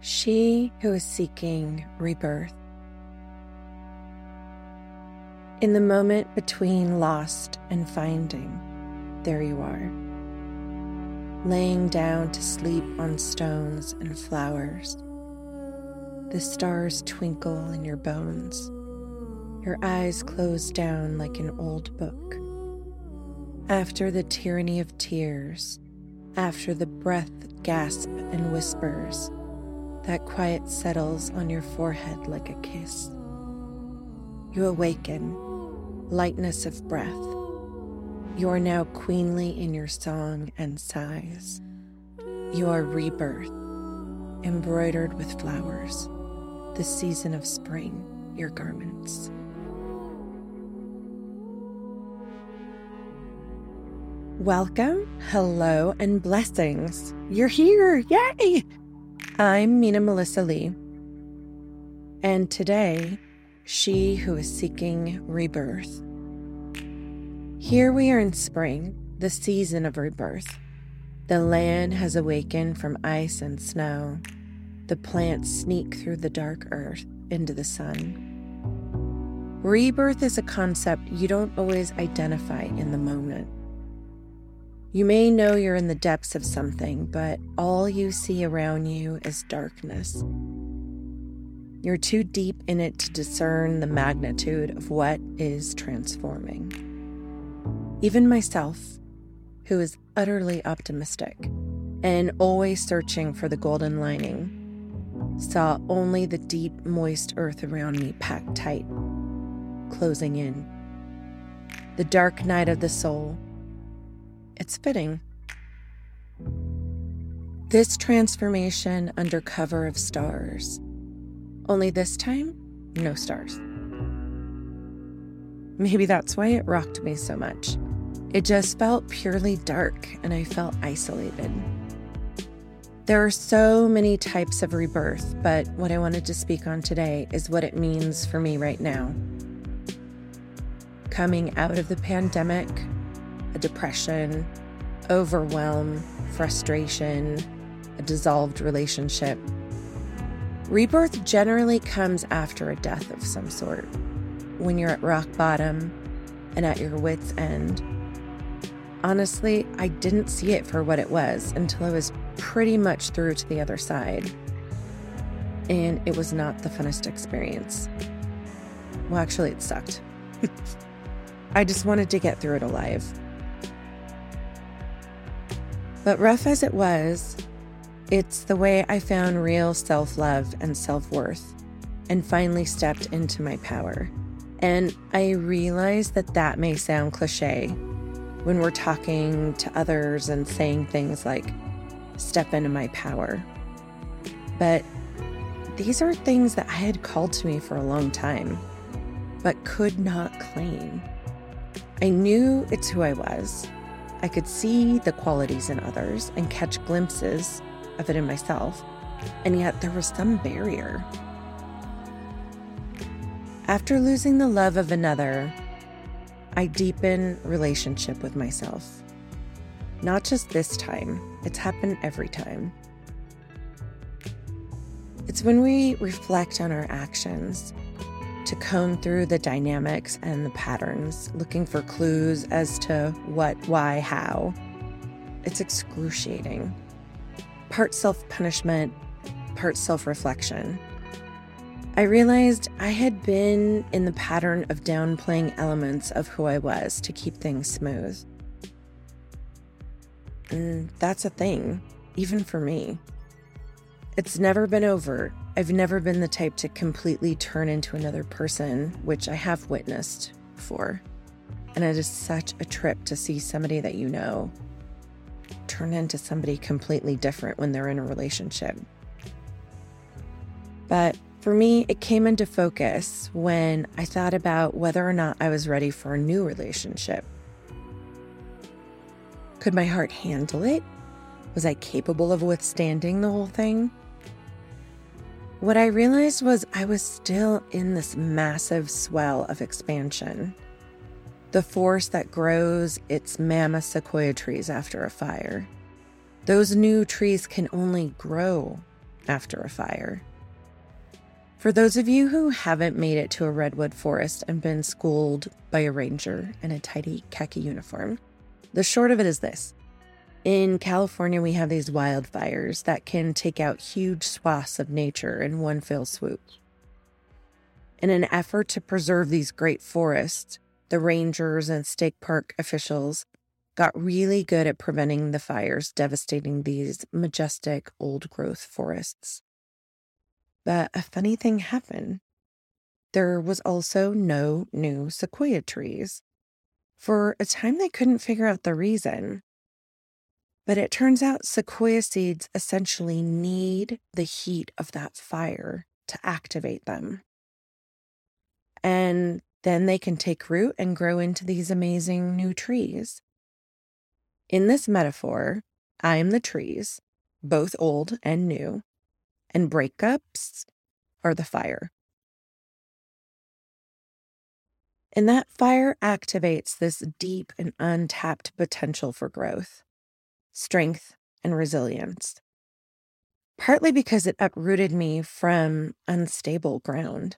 she who is seeking rebirth. In the moment between lost and finding, there you are, laying down to sleep on stones and flowers. The stars twinkle in your bones, your eyes close down like an old book. After the tyranny of tears, after the breath gasp and whispers, that quiet settles on your forehead like a kiss. You awaken, lightness of breath. You are now queenly in your song and sighs. You are rebirth, embroidered with flowers, the season of spring, your garments. Welcome, hello, and blessings. You're here. Yay! I'm Mina Melissa Lee. And today, she who is seeking rebirth. Here we are in spring, the season of rebirth. The land has awakened from ice and snow. The plants sneak through the dark earth into the sun. Rebirth is a concept you don't always identify in the moment. You may know you're in the depths of something, but all you see around you is darkness. You're too deep in it to discern the magnitude of what is transforming. Even myself, who is utterly optimistic and always searching for the golden lining, saw only the deep, moist earth around me packed tight, closing in. The dark night of the soul it's fitting. This transformation under cover of stars. Only this time, no stars. Maybe that's why it rocked me so much. It just felt purely dark and I felt isolated. There are so many types of rebirth, but what I wanted to speak on today is what it means for me right now. Coming out of the pandemic, a depression, overwhelm, frustration, a dissolved relationship. Rebirth generally comes after a death of some sort, when you're at rock bottom and at your wits' end. Honestly, I didn't see it for what it was until I was pretty much through to the other side. And it was not the funnest experience. Well, actually, it sucked. I just wanted to get through it alive. But rough as it was, it's the way I found real self love and self worth and finally stepped into my power. And I realize that that may sound cliche when we're talking to others and saying things like, step into my power. But these are things that I had called to me for a long time, but could not claim. I knew it's who I was. I could see the qualities in others and catch glimpses of it in myself, and yet there was some barrier. After losing the love of another, I deepen relationship with myself. Not just this time, it's happened every time. It's when we reflect on our actions to comb through the dynamics and the patterns, looking for clues as to what, why, how. It's excruciating. Part self punishment, part self reflection. I realized I had been in the pattern of downplaying elements of who I was to keep things smooth. And that's a thing, even for me. It's never been overt, I've never been the type to completely turn into another person, which I have witnessed before. And it is such a trip to see somebody that you know turn into somebody completely different when they're in a relationship. But for me, it came into focus when I thought about whether or not I was ready for a new relationship. Could my heart handle it? Was I capable of withstanding the whole thing? What I realized was I was still in this massive swell of expansion. The force that grows its mammoth sequoia trees after a fire. Those new trees can only grow after a fire. For those of you who haven't made it to a redwood forest and been schooled by a ranger in a tidy khaki uniform, the short of it is this. In California, we have these wildfires that can take out huge swaths of nature in one fell swoop. In an effort to preserve these great forests, the rangers and state park officials got really good at preventing the fires devastating these majestic old growth forests. But a funny thing happened. There was also no new sequoia trees. For a time, they couldn't figure out the reason. But it turns out sequoia seeds essentially need the heat of that fire to activate them. And then they can take root and grow into these amazing new trees. In this metaphor, I am the trees, both old and new, and breakups are the fire. And that fire activates this deep and untapped potential for growth, strength, and resilience. Partly because it uprooted me from unstable ground.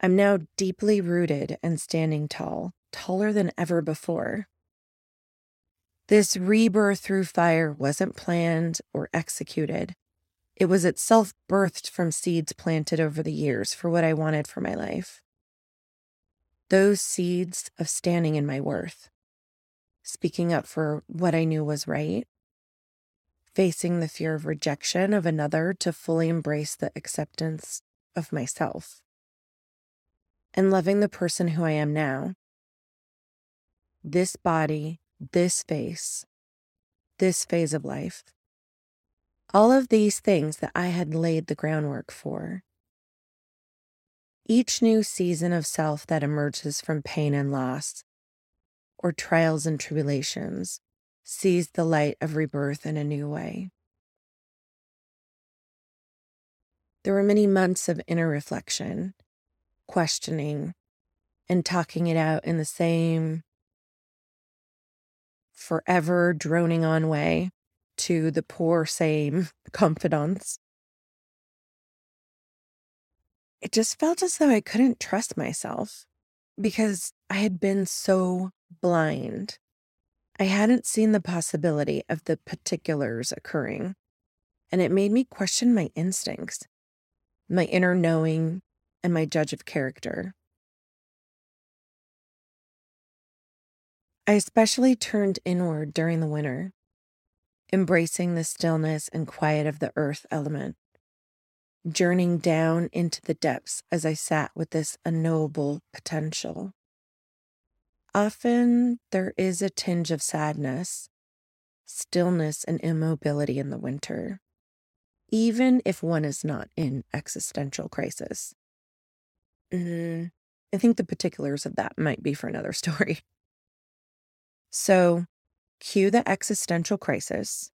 I'm now deeply rooted and standing tall, taller than ever before. This rebirth through fire wasn't planned or executed. It was itself birthed from seeds planted over the years for what I wanted for my life. Those seeds of standing in my worth, speaking up for what I knew was right, facing the fear of rejection of another to fully embrace the acceptance of myself and loving the person who I am now. This body, this face, this phase of life. All of these things that I had laid the groundwork for. Each new season of self that emerges from pain and loss, or trials and tribulations, sees the light of rebirth in a new way. There were many months of inner reflection questioning and talking it out in the same forever droning on way to the poor same confidants. It just felt as though I couldn't trust myself because I had been so blind. I hadn't seen the possibility of the particulars occurring, and it made me question my instincts, my inner knowing, and my judge of character. I especially turned inward during the winter, embracing the stillness and quiet of the earth element, journeying down into the depths as I sat with this unknowable potential. Often there is a tinge of sadness, stillness, and immobility in the winter, even if one is not in existential crisis. Mm, I think the particulars of that might be for another story. So, cue the existential crisis,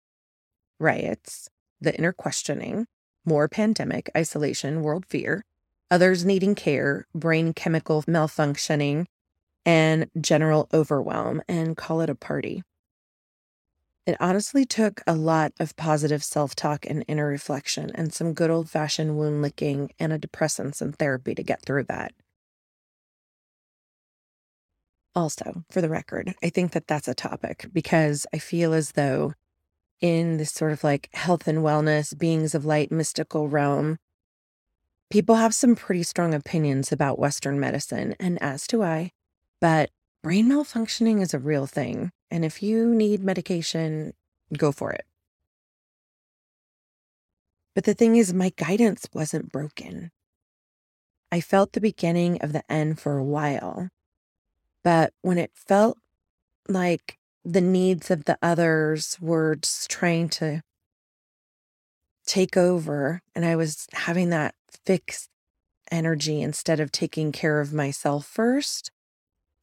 riots, the inner questioning, more pandemic, isolation, world fear, others needing care, brain chemical malfunctioning, and general overwhelm, and call it a party. It honestly took a lot of positive self talk and inner reflection and some good old fashioned wound licking, and antidepressants, and therapy to get through that. Also, for the record, I think that that's a topic because I feel as though in this sort of like health and wellness, beings of light, mystical realm, people have some pretty strong opinions about Western medicine, and as do I. But brain malfunctioning is a real thing. And if you need medication, go for it. But the thing is, my guidance wasn't broken. I felt the beginning of the end for a while. But when it felt like the needs of the others were just trying to take over, and I was having that fixed energy instead of taking care of myself first,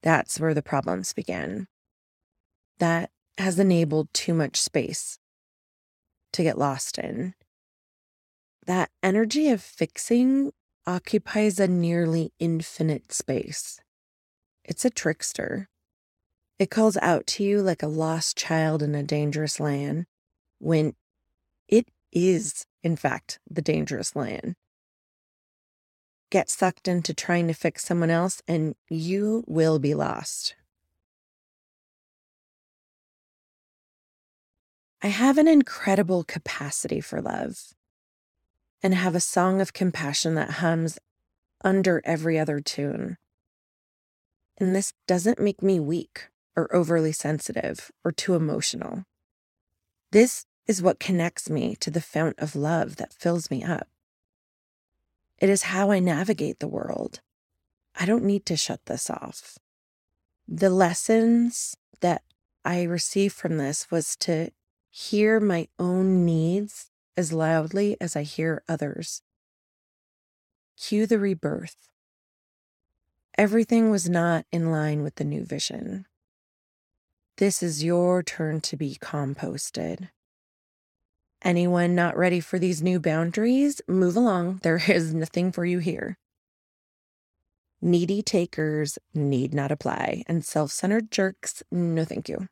that's where the problems began. That has enabled too much space to get lost in. That energy of fixing occupies a nearly infinite space. It's a trickster. It calls out to you like a lost child in a dangerous land when it is in fact, the dangerous lion. Get sucked into trying to fix someone else, and you will be lost. I have an incredible capacity for love and have a song of compassion that hums under every other tune. And this doesn't make me weak or overly sensitive or too emotional. This is what connects me to the fount of love that fills me up. It is how I navigate the world. I don't need to shut this off. The lessons that I received from this was to hear my own needs as loudly as I hear others. Cue the rebirth. Everything was not in line with the new vision. This is your turn to be composted. Anyone not ready for these new boundaries, move along. There is nothing for you here. Needy takers need not apply, and self centered jerks, no thank you.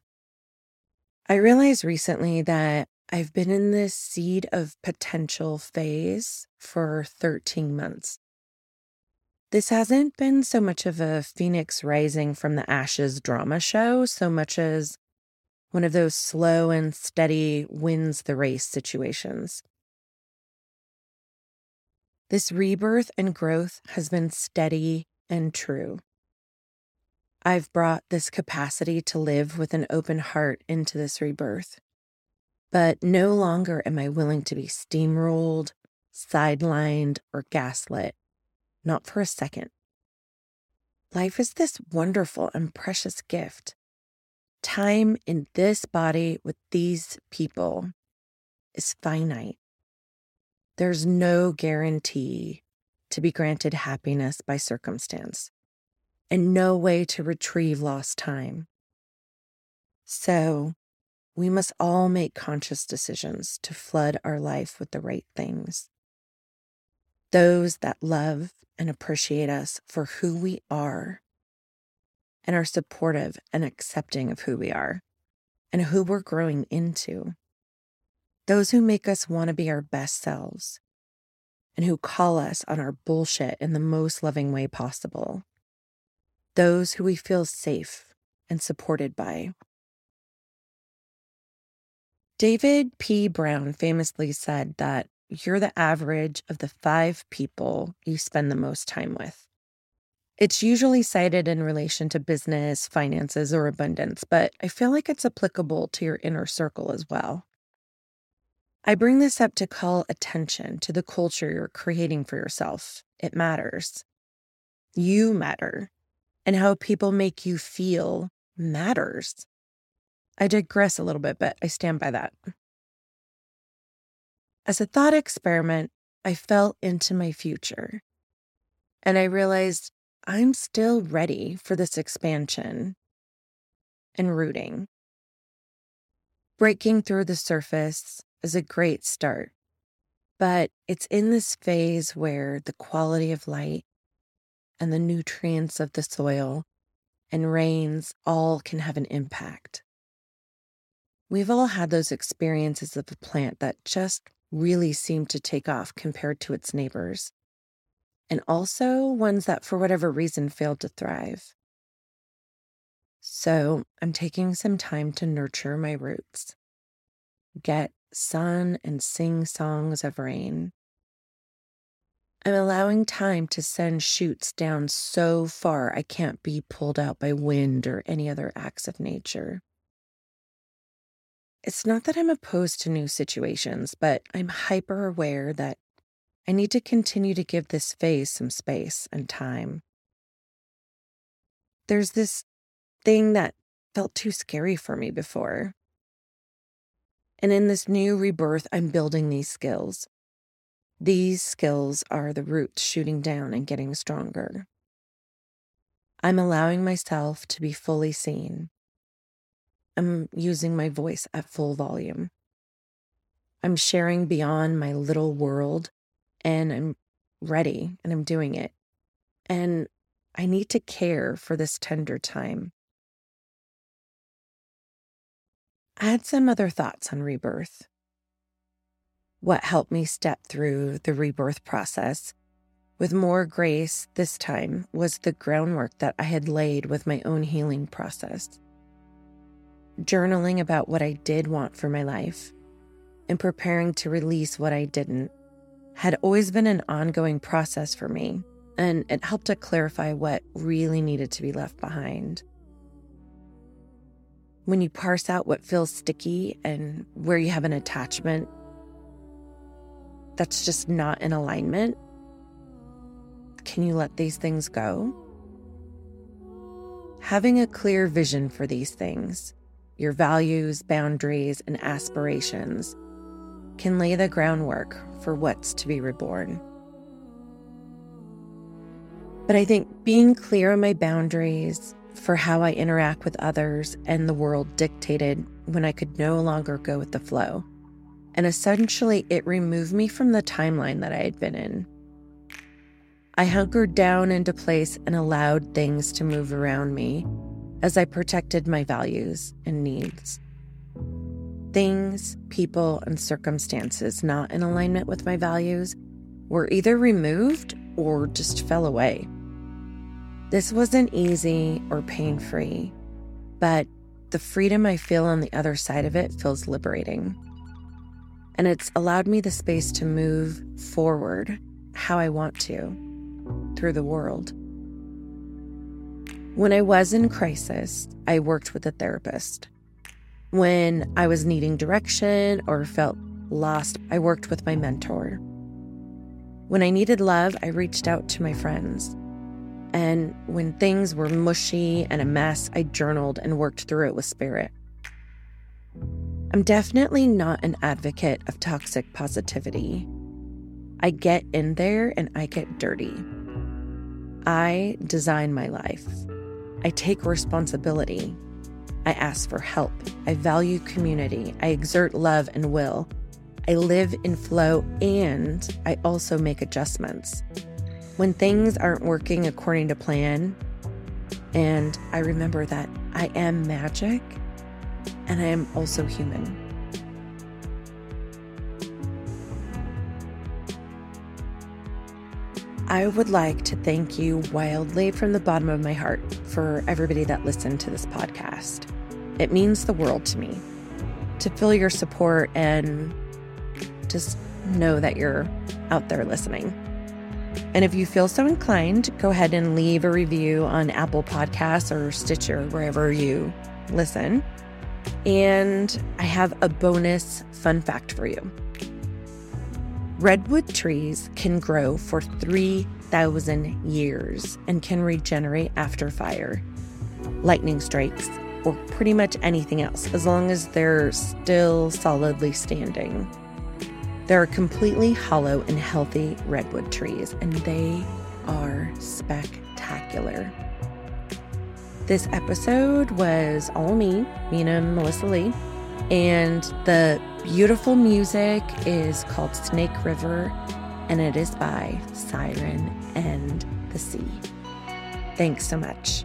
I realized recently that I've been in this seed of potential phase for 13 months. This hasn't been so much of a phoenix rising from the ashes drama show, so much as one of those slow and steady wins the race situations. This rebirth and growth has been steady and true. I've brought this capacity to live with an open heart into this rebirth. But no longer am I willing to be steamrolled, sidelined, or gaslit. Not for a second. Life is this wonderful and precious gift. Time in this body with these people is finite. There's no guarantee to be granted happiness by circumstance and no way to retrieve lost time. So, we must all make conscious decisions to flood our life with the right things. Those that love and appreciate us for who we are and are supportive and accepting of who we are and who we're growing into. Those who make us want to be our best selves and who call us on our bullshit in the most loving way possible those who we feel safe and supported by. David P. Brown famously said that you're the average of the five people you spend the most time with. It's usually cited in relation to business, finances, or abundance, but I feel like it's applicable to your inner circle as well. I bring this up to call attention to the culture you're creating for yourself. It matters. You matter and how people make you feel matters. I digress a little bit, but I stand by that. As a thought experiment, I fell into my future and I realized I'm still ready for this expansion and rooting. Breaking through the surface is a great start, but it's in this phase where the quality of light and the nutrients of the soil and rains all can have an impact. We've all had those experiences of a plant that just really seemed to take off compared to its neighbors, and also ones that, for whatever reason, failed to thrive. So, I'm taking some time to nurture my roots, get sun, and sing songs of rain. I'm allowing time to send shoots down so far I can't be pulled out by wind or any other acts of nature. It's not that I'm opposed to new situations, but I'm hyper aware that I need to continue to give this phase some space and time. There's this thing that felt too scary for me before. And in this new rebirth, I'm building these skills. These skills are the roots shooting down and getting stronger. I'm allowing myself to be fully seen. I'm using my voice at full volume. I'm sharing beyond my little world and I'm ready and I'm doing it. And I need to care for this tender time. I had some other thoughts on rebirth. what helped me step through the rebirth process with more grace this time was the groundwork that I had laid with my own healing process. Journaling about what I did want for my life and preparing to release what I didn't had always been an ongoing process for me, and it helped to clarify what really needed to be left behind. When you parse out what feels sticky and where you have an attachment that's just not in alignment, can you let these things go? Having a clear vision for these things, your values, boundaries, and aspirations, can lay the groundwork for what's to be reborn. But I think being clear on my boundaries for how I interact with others and the world dictated when I could no longer go with the flow. And essentially, it removed me from the timeline that I had been in. I hunkered down into place and allowed things to move around me as I protected my values and needs. Things, people, and circumstances not in alignment with my values were either removed or just fell away. This wasn't easy or pain free, but the freedom I feel on the other side of it feels liberating. And it's allowed me the space to move forward how I want to through the world. When I was in crisis, I worked with a therapist. When I was needing direction or felt lost, I worked with my mentor. When I needed love, I reached out to my friends. And when things were mushy and a mess, I journaled and worked through it with spirit. I'm definitely not an advocate of toxic positivity. I get in there and I get dirty. I design my life. I take responsibility. I ask for help. I value community. I exert love and will. I live in flow and I also make adjustments. When things aren't working according to plan, and I remember that I am magic and I am also human. I would like to thank you wildly from the bottom of my heart for everybody that listened to this podcast. It means the world to me to feel your support and just know that you're out there listening. And if you feel so inclined, go ahead and leave a review on Apple Podcasts or Stitcher, wherever you listen. And I have a bonus fun fact for you. Redwood trees can grow for 3,000 years and can regenerate after fire, lightning strikes, or pretty much anything else, as long as they're still solidly standing. There are completely hollow and healthy redwood trees, and they are spectacular. This episode was all me, Mina and Melissa Lee, and the beautiful music is called Snake River, and it is by Siren and the Sea. Thanks so much.